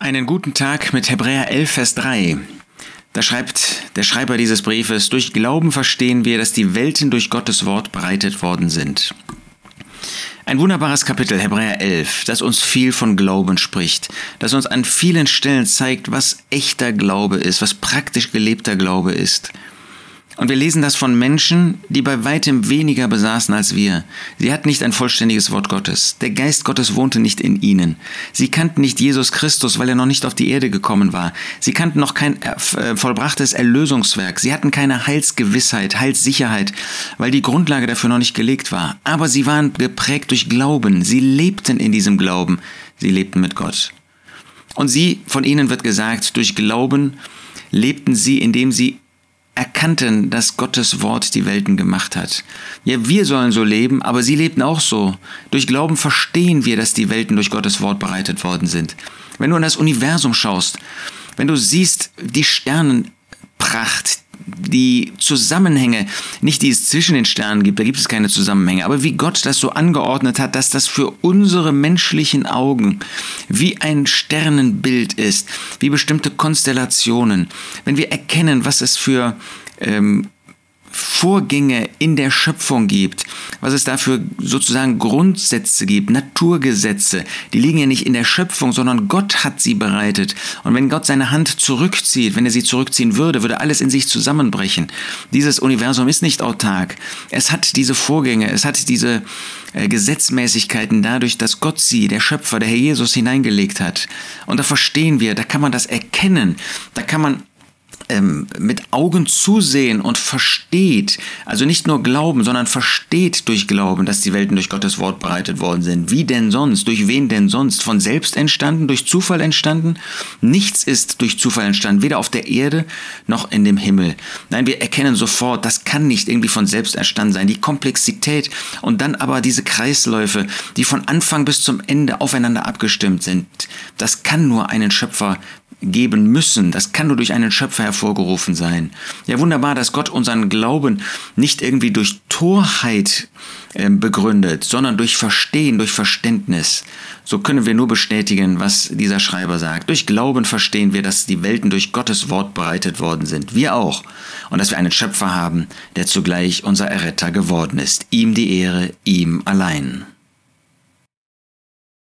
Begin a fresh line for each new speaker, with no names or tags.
Einen guten Tag mit Hebräer 11, Vers 3. Da schreibt der Schreiber dieses Briefes, durch Glauben verstehen wir, dass die Welten durch Gottes Wort bereitet worden sind. Ein wunderbares Kapitel, Hebräer 11, das uns viel von Glauben spricht, das uns an vielen Stellen zeigt, was echter Glaube ist, was praktisch gelebter Glaube ist. Und wir lesen das von Menschen, die bei weitem weniger besaßen als wir. Sie hatten nicht ein vollständiges Wort Gottes. Der Geist Gottes wohnte nicht in ihnen. Sie kannten nicht Jesus Christus, weil er noch nicht auf die Erde gekommen war. Sie kannten noch kein äh, äh, vollbrachtes Erlösungswerk. Sie hatten keine Heilsgewissheit, Heilssicherheit, weil die Grundlage dafür noch nicht gelegt war. Aber sie waren geprägt durch Glauben. Sie lebten in diesem Glauben. Sie lebten mit Gott. Und sie, von ihnen wird gesagt, durch Glauben lebten sie, indem sie erkannten, dass Gottes Wort die Welten gemacht hat. Ja, wir sollen so leben, aber sie lebten auch so. Durch Glauben verstehen wir, dass die Welten durch Gottes Wort bereitet worden sind. Wenn du in das Universum schaust, wenn du siehst die Sternenpracht, die Zusammenhänge, nicht die es zwischen den Sternen gibt, da gibt es keine Zusammenhänge, aber wie Gott das so angeordnet hat, dass das für unsere menschlichen Augen wie ein Sternenbild ist, wie bestimmte Konstellationen, wenn wir erkennen, was es für ähm, Vorgänge in der Schöpfung gibt, was es da für sozusagen Grundsätze gibt, Naturgesetze, die liegen ja nicht in der Schöpfung, sondern Gott hat sie bereitet. Und wenn Gott seine Hand zurückzieht, wenn er sie zurückziehen würde, würde alles in sich zusammenbrechen. Dieses Universum ist nicht autark. Es hat diese Vorgänge, es hat diese äh, Gesetzmäßigkeiten dadurch, dass Gott sie, der Schöpfer, der Herr Jesus hineingelegt hat. Und da verstehen wir, da kann man das erkennen, da kann man mit Augen zusehen und versteht, also nicht nur glauben, sondern versteht durch Glauben, dass die Welten durch Gottes Wort bereitet worden sind. Wie denn sonst? Durch wen denn sonst? Von selbst entstanden? Durch Zufall entstanden? Nichts ist durch Zufall entstanden, weder auf der Erde noch in dem Himmel. Nein, wir erkennen sofort, das kann nicht irgendwie von selbst entstanden sein. Die Komplexität und dann aber diese Kreisläufe, die von Anfang bis zum Ende aufeinander abgestimmt sind, das kann nur einen Schöpfer geben müssen. Das kann nur durch einen Schöpfer hervorgerufen sein. Ja, wunderbar, dass Gott unseren Glauben nicht irgendwie durch Torheit äh, begründet, sondern durch Verstehen, durch Verständnis. So können wir nur bestätigen, was dieser Schreiber sagt. Durch Glauben verstehen wir, dass die Welten durch Gottes Wort bereitet worden sind. Wir auch. Und dass wir einen Schöpfer haben, der zugleich unser Erretter geworden ist. Ihm die Ehre, ihm allein.